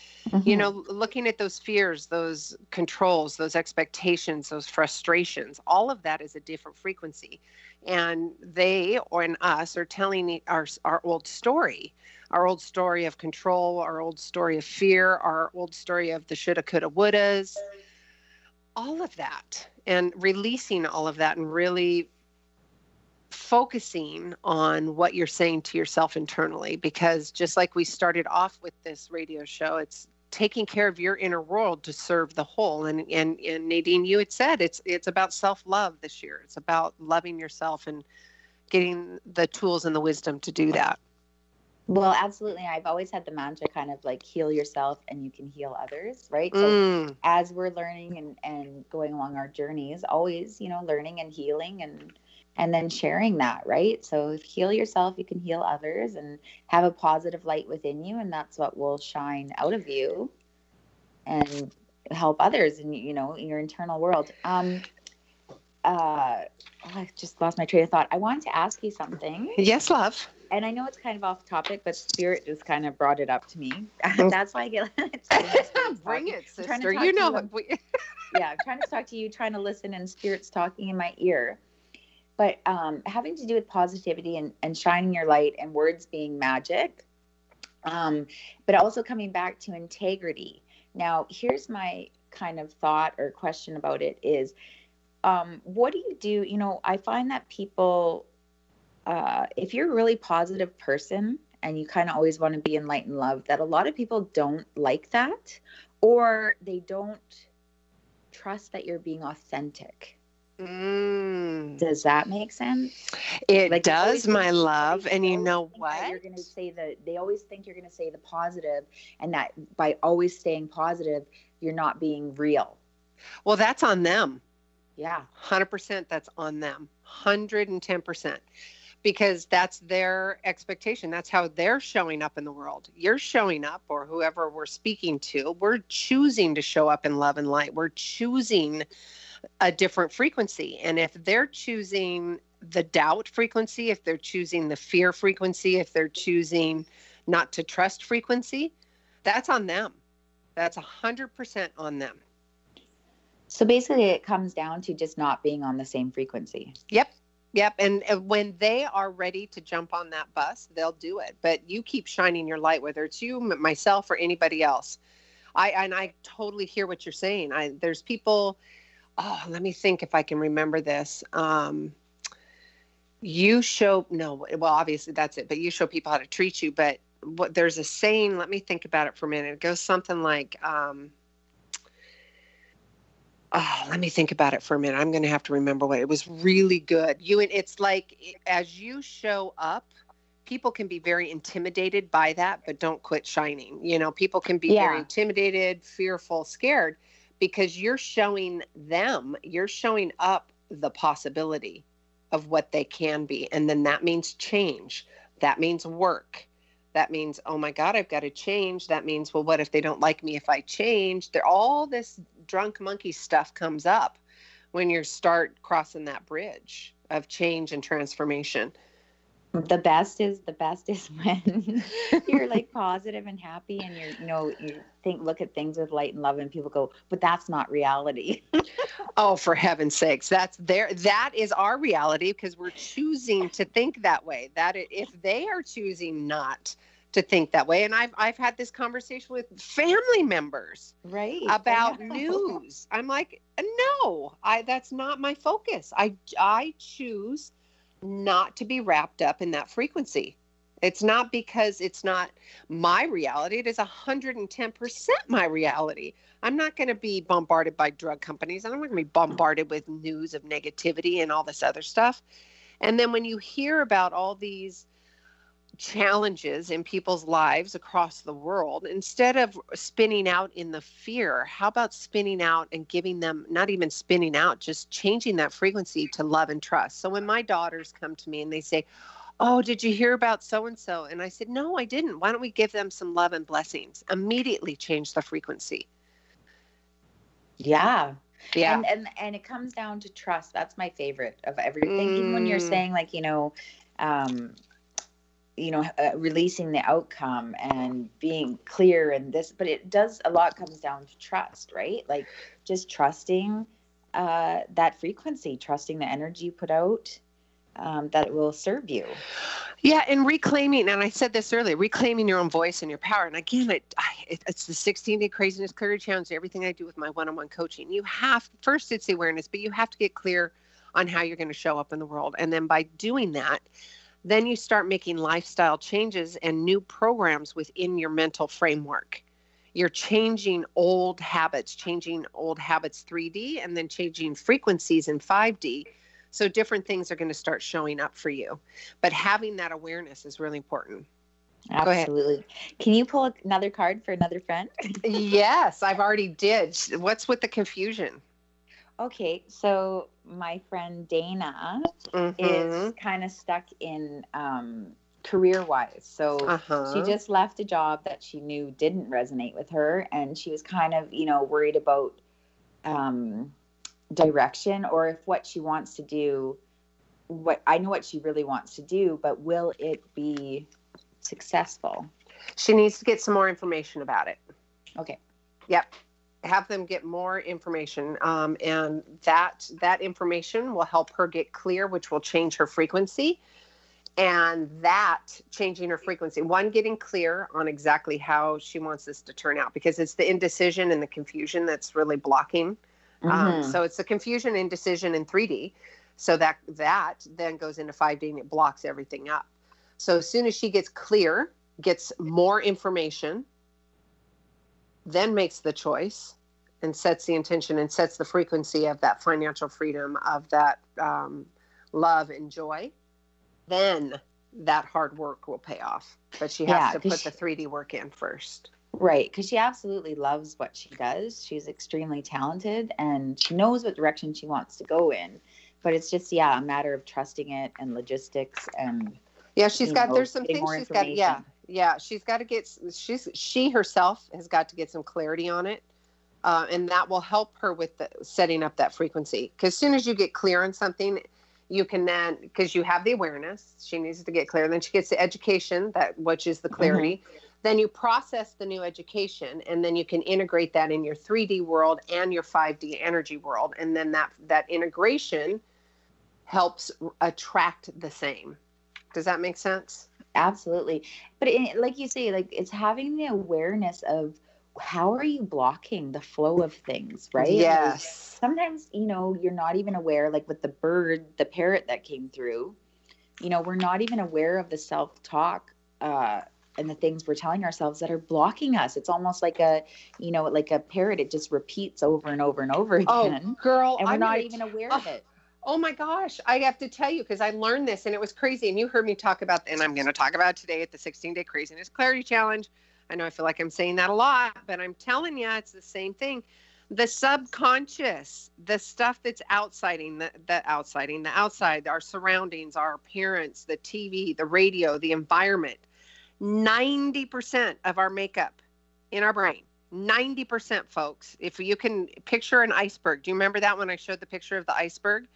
You know, looking at those fears, those controls, those expectations, those frustrations, all of that is a different frequency, and they or in us are telling our our old story, our old story of control, our old story of fear, our old story of the shoulda, coulda, wouldas all of that and releasing all of that and really focusing on what you're saying to yourself internally. Because just like we started off with this radio show it's taking care of your inner world to serve the whole. And and, and Nadine you had said it's it's about self-love this year. It's about loving yourself and getting the tools and the wisdom to do that Well, absolutely. I've always had the mantra kind of like heal yourself and you can heal others, right? So Mm, as we're learning and, and going along our journeys, always, you know, learning and healing and and then sharing that, right? So if heal yourself, you can heal others and have a positive light within you, and that's what will shine out of you and help others in you know in your internal world. Um uh oh, I just lost my train of thought. I wanted to ask you something yes love and I know it's kind of off topic, but spirit just kind of brought it up to me. That's why I get it's so nice when it's bring it I'm trying to sister you know you. we, yeah, I'm trying to talk to you, trying to listen, and spirits talking in my ear. But um, having to do with positivity and, and shining your light and words being magic, um, but also coming back to integrity. Now, here's my kind of thought or question about it is um, what do you do? You know, I find that people, uh, if you're a really positive person and you kind of always want to be in light and love, that a lot of people don't like that or they don't trust that you're being authentic. Mm. Does that make sense? It Like, does, my love. And you know what? You're going to say the. They always think you're going to say the positive, and that by always staying positive, you're not being real. Well, that's on them. Yeah. 100% that's on them. 110%. Because that's their expectation. That's how they're showing up in the world. You're showing up, or whoever we're speaking to, we're choosing to show up in love and light. We're choosing a different frequency. And if they're choosing the doubt frequency, if they're choosing the fear frequency, if they're choosing not to trust frequency, that's on them. That's 100% on them. So basically, it comes down to just not being on the same frequency. Yep. Yep. And uh, when they are ready to jump on that bus, they'll do it. But you keep shining your light, whether it's you, myself, or anybody else. I and I totally hear what you're saying. I there's people. Oh, let me think if I can remember this. Um, you show no. Well, obviously that's it. But you show people how to treat you. But what there's a saying. Let me think about it for a minute. It goes something like. Um, Oh, let me think about it for a minute. I'm going to have to remember what it was really good. You and it's like as you show up, people can be very intimidated by that, but don't quit shining. You know, people can be very intimidated, fearful, scared because you're showing them, you're showing up the possibility of what they can be. And then that means change. That means work. That means, oh my God, I've got to change. That means, well, what if they don't like me if I change? There, all this drunk monkey stuff comes up when you start crossing that bridge of change and transformation. The best is the best is when you're like positive and happy and you're you know you think look at things with light and love and people go but that's not reality Oh, for heaven's sakes, that's there. That is our reality because we're choosing to think that way. That if they are choosing not to think that way, and I've I've had this conversation with family members right about news. I'm like, no, I that's not my focus. I I choose not to be wrapped up in that frequency. It's not because it's not my reality. It is 110% my reality. I'm not going to be bombarded by drug companies. I'm not going to be bombarded with news of negativity and all this other stuff. And then when you hear about all these challenges in people's lives across the world, instead of spinning out in the fear, how about spinning out and giving them not even spinning out, just changing that frequency to love and trust? So when my daughters come to me and they say, Oh, did you hear about so and so? And I said, No, I didn't. Why don't we give them some love and blessings? Immediately change the frequency. yeah Yeah. and, and and it comes down to trust that's my favorite of everything even when you're Mm. saying like you know um you know uh, releasing the outcome and being clear and this but it does a lot comes down to trust right like just trusting uh that frequency trusting the energy you put out um, that it will serve you Yeah, and reclaiming, and I said this earlier, reclaiming your own voice and your power. And again, it, I, it, it's the 16 day craziness clarity challenge. Everything I do with my one on one coaching, you have first it's awareness, but you have to get clear on how you're going to show up in the world. And then by doing that, then you start making lifestyle changes and new programs within your mental framework. You're changing old habits, changing old habits 3D, and then changing frequencies in 5D. So different things are going to start showing up for you. But having that awareness is really important. absolutely can you pull another card for another friend yes, I've already did. What's with the confusion? okay so my friend dana Mhm. is kind of stuck in um, career wise. So Uh-huh. she just left a job that she knew didn't resonate with her, and she was kind of, you know, worried about um, direction or if what she wants to do. What I know what she really wants to do, but will it be successful? She needs to get some more information about it. Okay. Yep. Have them get more information, um, and that that information will help her get clear, which will change her frequency. And that changing her frequency, one getting clear on exactly how she wants this to turn out, because it's the indecision and the confusion that's really blocking. Um, Mhm. so it's the confusion, indecision, in 3D. So that that then goes into 5D and it blocks everything up. So as soon as she gets clear, gets more information, then makes the choice and sets the intention and sets the frequency of that financial freedom, of that um, love and joy, then that hard work will pay off. But she has Yeah, to put she- the 3D work in first. Right, because she absolutely loves what she does. She's extremely talented and she knows what direction she wants to go in. But it's just, yeah, a matter of trusting it and logistics and Yeah, she's got. know, there's some things she's got. Yeah. Yeah, she's got to get. She's she herself has got to get some clarity on it, uh, and that will help her with the, setting up that frequency. Because as soon as you get clear on something, you can then because you have the awareness. She needs to get clear. Then she gets the education that which is the clarity. Then you process the new education, and then you can integrate that in your 3D world and your 5D energy world, and then that that integration helps attract the same. Does that make sense? Absolutely. But it, like you say, like it's having the awareness of how are you blocking the flow of things, right? Like, Yes. sometimes you know you're not even aware like with the bird the parrot that came through you know we're not even aware of the self-talk uh and the things we're telling ourselves that are blocking us it's almost like a you know like a parrot it just repeats over and over and over again. Oh, again girl, and we're I'm not even t- aware of oh, it Oh my gosh, I have to tell you because I learned this and it was crazy. And you heard me talk about, and I'm going to talk about today at the 16 Day Craziness Clarity Challenge. I know I feel like I'm saying that a lot, but I'm telling you, it's the same thing. The subconscious, the stuff that's outsiding, the, the outsiding, the outside, our surroundings, our parents, the TV, the radio, the environment. 90% of our makeup in our brain 90% folks if you can picture an iceberg do you remember that when i showed the picture of the iceberg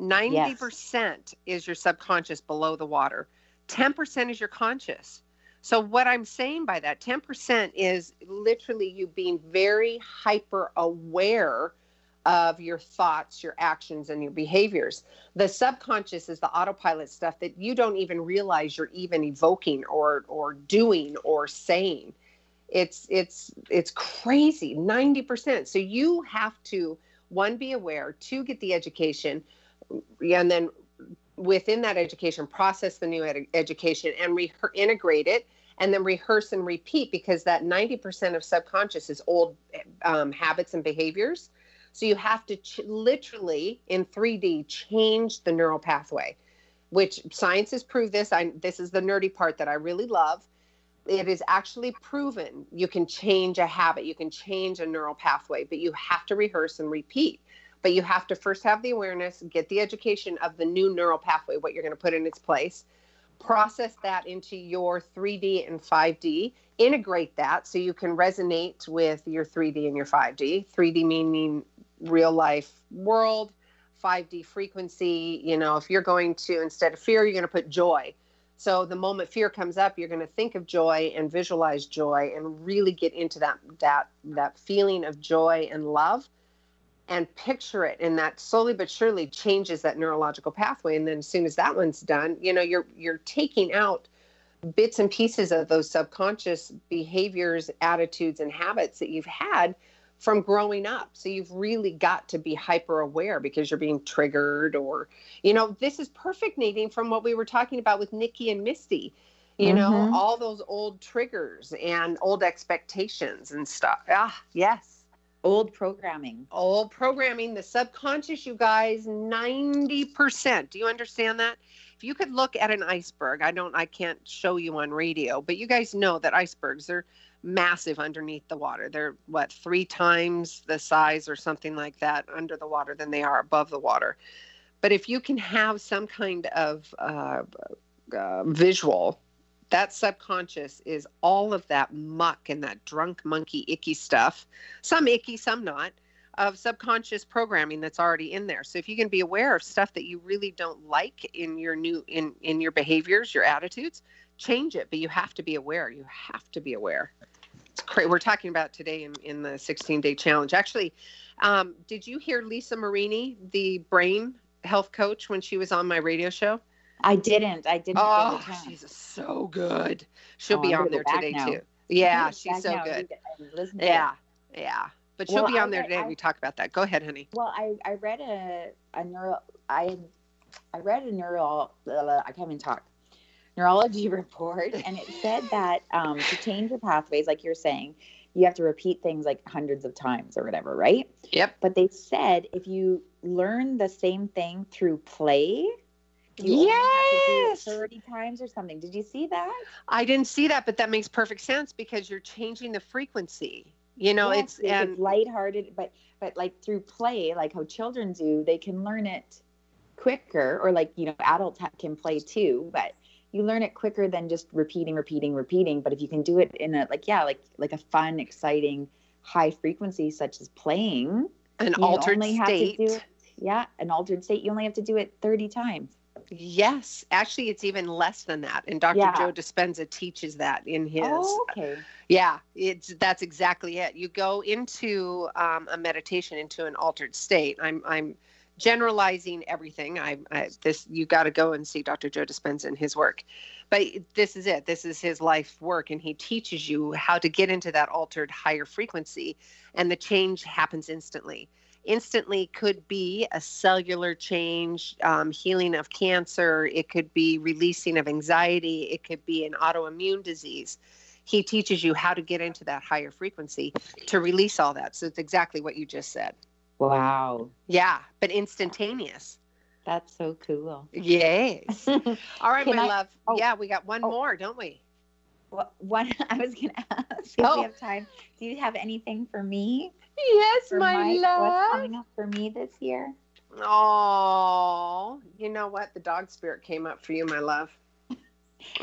90% is your subconscious below the water. 10% is your conscious. So what I'm saying by that 10% is literally you being very hyper aware of your thoughts, your actions and your behaviors. The subconscious is the autopilot stuff that you don't even realize you're even evoking or or doing or saying. It's it's it's crazy, 90%. So you have to one be aware, two get the education and then within that education process the new ed- education and re- integrate it and then rehearse and repeat because that 90% of subconscious is old um, habits and behaviors. So you have to ch- literally in 3d change the neural pathway which science has proved this. I, this is the nerdy part that i really love it is actually proven you can change a habit you can change a neural pathway but you have to rehearse and repeat but you have to first have the awareness, get the education of the new neural pathway, what you're going to put in its place, process that into your 3D and 5D, integrate that so you can resonate with your 3D and your 5D. 3D meaning real life world, 5D frequency. You know, if you're going to, instead of fear, you're going to put joy. So the moment fear comes up, you're going to think of joy and visualize joy and really get into that that that feeling of joy and love and picture it. And that slowly but surely changes that neurological pathway. And then as soon as that one's done you know you're you're taking out bits and pieces of those subconscious behaviors attitudes and habits that you've had from growing up so you've really got to be hyper aware because you're being triggered or you know this is perfect nadine from what we were talking about with nikki and misty you know Mhm. all those old triggers and old expectations and stuff ah yes Old programming. old programming, the subconscious, you guys, 90%. Do you understand that? If you could look at an iceberg, I don't I can't show you on radio, but you guys know that icebergs are massive underneath the water. They're what, 3 times the size or something like that under the water than they are above the water. But if you can have some kind of uh, uh, visual that subconscious is all of that muck and that drunk monkey icky stuff some icky some not of subconscious programming that's already in there so if you can be aware of stuff that you really don't like in your new in in your behaviors your attitudes change it but you have to be aware you have to be aware we're talking about today in, in the 16 day challenge actually um, did you hear lisa marini the brain health coach when she was on my radio show I didn't. I didn't. Oh, get the chance. she's so good. She'll Oh, be on there today now. too. Yeah, she's so now, good. read it listen. Yeah, yeah. But she'll Well, be I on there today. I- we talk about that. Go ahead, honey. Well, I, I read a a neuro I I read a neuro I can't even talk neurology report and it said that um, to change your pathways, like you're saying, you have to repeat things like hundreds of times or whatever, right? Yep. But they said if you learn the same thing through play, you only have to do it Yes. 30 times or something. Did you see that? I didn't see that, but that makes perfect sense because you're changing the frequency. You know, Yes, it's like and it's lighthearted, but but like through play, like how children do, they can learn it quicker, or like you know, adults can play too, but you learn it quicker than just repeating, repeating, repeating. But if you can do it in a like yeah, like like a fun, exciting, high frequency such as playing, an altered state. it. Yeah, an altered state. You only have to do it thirty times. Yes, actually, it's even less than that. And Dr. Yeah. Joe Dispenza teaches that in his. Oh, okay. Yeah, it's that's exactly it. You go into um, a meditation into an altered state. I'm I'm generalizing everything. I, I this you got to go and see Dr. Joe Dispenza and his work, but this is it. This is his life work, and he teaches you how to get into that altered higher frequency, and the change happens instantly. Instantly could be a cellular change, um, healing of cancer. It could be releasing of anxiety. It could be an autoimmune disease he teaches you how to get into that higher frequency to release all that. So it's exactly what you just said. Wow, Yeah, but instantaneous. that's so cool. Yes. All right, Can my I- love. oh. yeah, we got one Oh. more, don't we? Well, one I was gonna ask if Oh. we have time. Do you have anything for me? Yes, for what's coming up for me this year? Oh, you know what? The dog spirit came up for you, my love.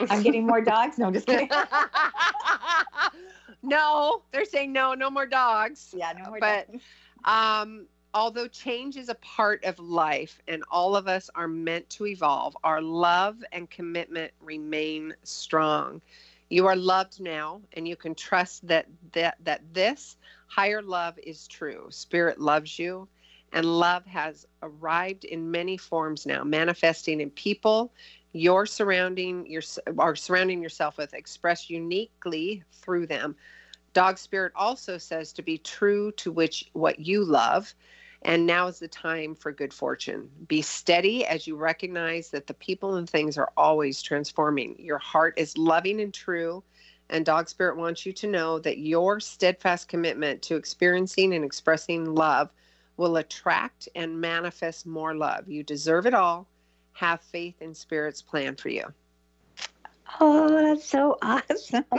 I'm getting more dogs. No, just kidding. no, they're saying no, no more dogs. yeah, no more But- dogs. Um, although change is a part of life and all of us are meant to evolve, our love and commitment remain strong. You are loved now, and you can trust that that that this higher love is true. Spirit loves you, and love has arrived in many forms now, manifesting in people you're surrounding your or surrounding yourself with, expressed uniquely through them. Dog Spirit also says to be true to which what you love. And now is the time for good fortune. Be steady as you recognize that the people and things are always transforming. Your heart is loving and true. And Dog Spirit wants you to know that your steadfast commitment to experiencing and expressing love will attract and manifest more love. You deserve it all. Have faith in Spirit's plan for you. Oh, that's so awesome.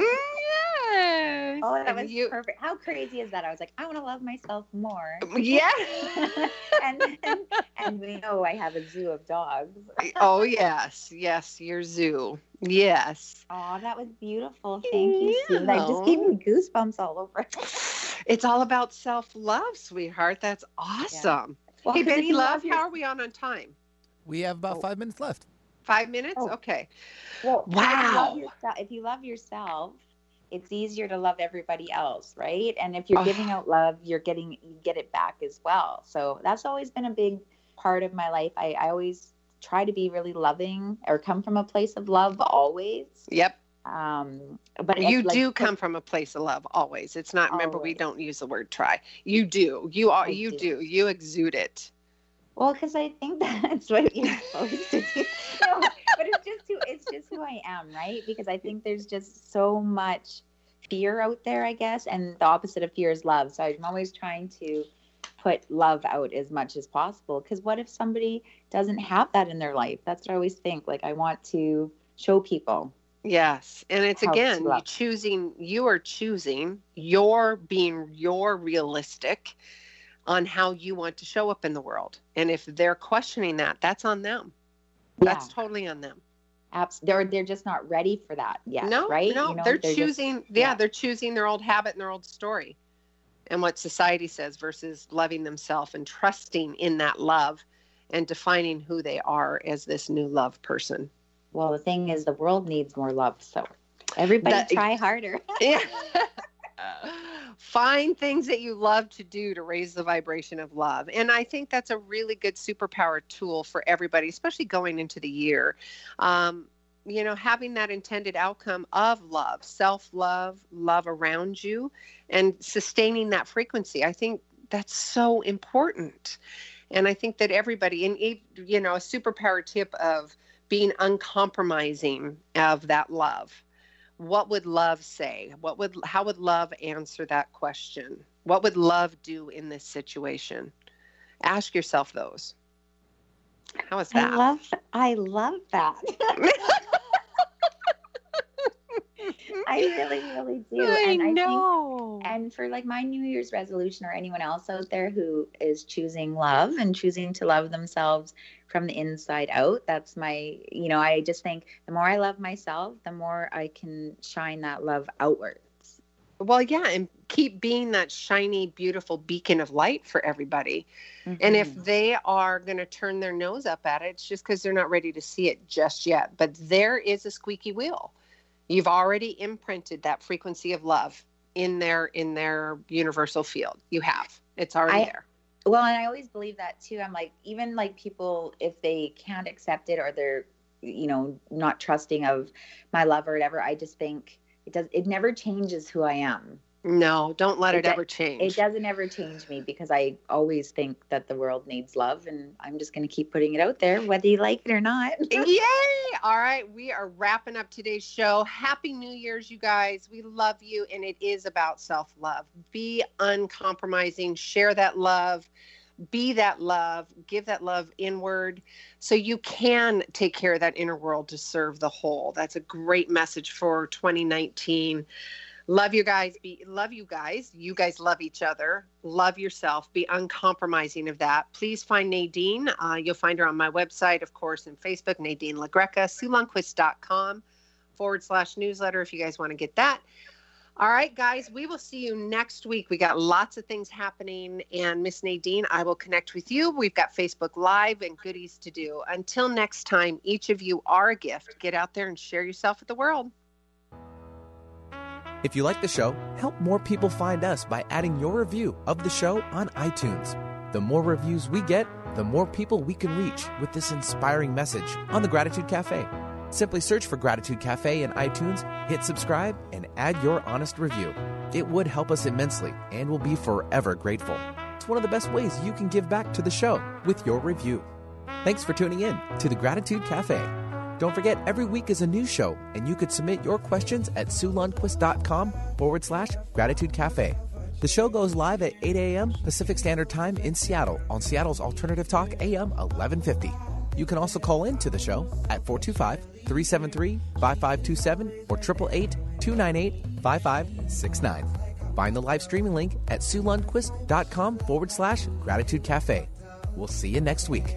Yes. Oh, that And was you- perfect. How crazy is that? I was like, I want to love myself more. Yeah. and, and and we know I have a zoo of dogs. oh yes, yes, your zoo. Yes. Oh, that was beautiful. Thank you, Sue. That just gave me goosebumps all over. It's all about self-love, sweetheart. That's awesome. Well, hey, 'cause if Benny you Love, your- how are we on on time? We have about oh. five minutes left. Five minutes? Oh. Okay. Well, if you Wow. yourself- If you love yourself, it's easier to love everybody else, right? And if you're giving out love, you're getting you get it back as well. So that's always been a big part of my life. I, I always try to be really loving or come from a place of love always. Yep. Um, but You it's like- do come from a place of love always. It's not remember we don't use the word try. You do. You are I you do. do. You exude it. Well, because I think that's what you're supposed to do. It's just who it's just who I am, right? Because I think there's just so much fear out there, I guess, and the opposite of fear is love. So I'm always trying to put love out as much as possible. Because what if somebody doesn't have that in their life? That's what I always think. Like I want to show people. Yes. And it's again, you choosing you are choosing, you're being you're realistic on how you want to show up in the world. And if they're questioning that, that's on them. That's totally on them. Abs- they're they're just not ready for that yet, no, right? no, You know, they're, just- choosing. yeah, yeah. they're choosing their old habit and their old story, and what society says versus loving themselves and trusting in that love, and defining who they are as this new love person. well, the thing is, the world needs more love. So everybody That- try harder. Yeah. Find things that you love to do to raise the vibration of love. And I think that's a really good superpower tool for everybody, especially going into the year. Um, you know, having that intended outcome of love, self love, love around you, and sustaining that frequency. I think that's so important. And I think that everybody, and you know, a superpower tip of being uncompromising of that love what would love say what would how would love answer that question what would love do in this situation ask yourself those how is that I love I love that. I really, really do. I and I know. think and for like my New Year's resolution or anyone else out there who is choosing love and choosing to love themselves from the inside out, that's my you know, I just think the more I love myself, the more I can shine that love outwards. well yeah and keep being that shiny beautiful beacon of light for everybody. And if Mhm. they are going to turn their nose up at it it's just because they're not ready to see it just yet. But there is a squeaky wheel. You've already imprinted that frequency of love in their in their universal field. You have. It's already I- there Well, and I always believe that too. I'm like, even like people, if they can't accept it or they're, you know, not trusting of my love or whatever, I just think it does. It never changes who I am. No don't let It it, ever change It doesn't ever change me because I always think that the world needs love, and I'm just going to keep putting it out there, whether you like it or not. Yay! All right, we are wrapping up today's show. Happy New Year's, you guys. We love you, and it is about self love. Be uncompromising, share that love, be that love, give that love inward so you can take care of that inner world to serve the whole. That's a great message for 2019. Love you guys. Be love you guys. You guys love each other. Love yourself. Be uncompromising of that. Please find Nadine. Uh, you'll find her on my website, of course, and Facebook, Nadine LaGreca, SueLundquist.com forward slash newsletter if you guys want to get that. All right, guys, we will see you next week. We got lots of things happening, and Miss Nadine, I will connect with you. We've got Facebook Live and goodies to do. Until next time, each of you are a gift. Get out there and share yourself with the world. If you like the show, help more people find us by adding your review of the show on iTunes. The more reviews we get, the more people we can reach with this inspiring message on the Gratitude Cafe. Simply search for Gratitude Cafe in iTunes, hit subscribe, and add your honest review. It would help us immensely and we'll be forever grateful. It's one of the best ways you can give back to the show with your review. Thanks for tuning in to the Gratitude Cafe. Don't forget, every week is a new show, and you could submit your questions at SueLundquist.com forward slash Gratitude Cafe. The show goes live at 8 a.m. Pacific Standard Time in Seattle on Seattle's Alternative Talk AM 1150. You can also call in to the show at 425 373 5527 or 888 298 5569. Find the live streaming link at SueLundquist.com forward slash Gratitude Cafe. We'll see you next week.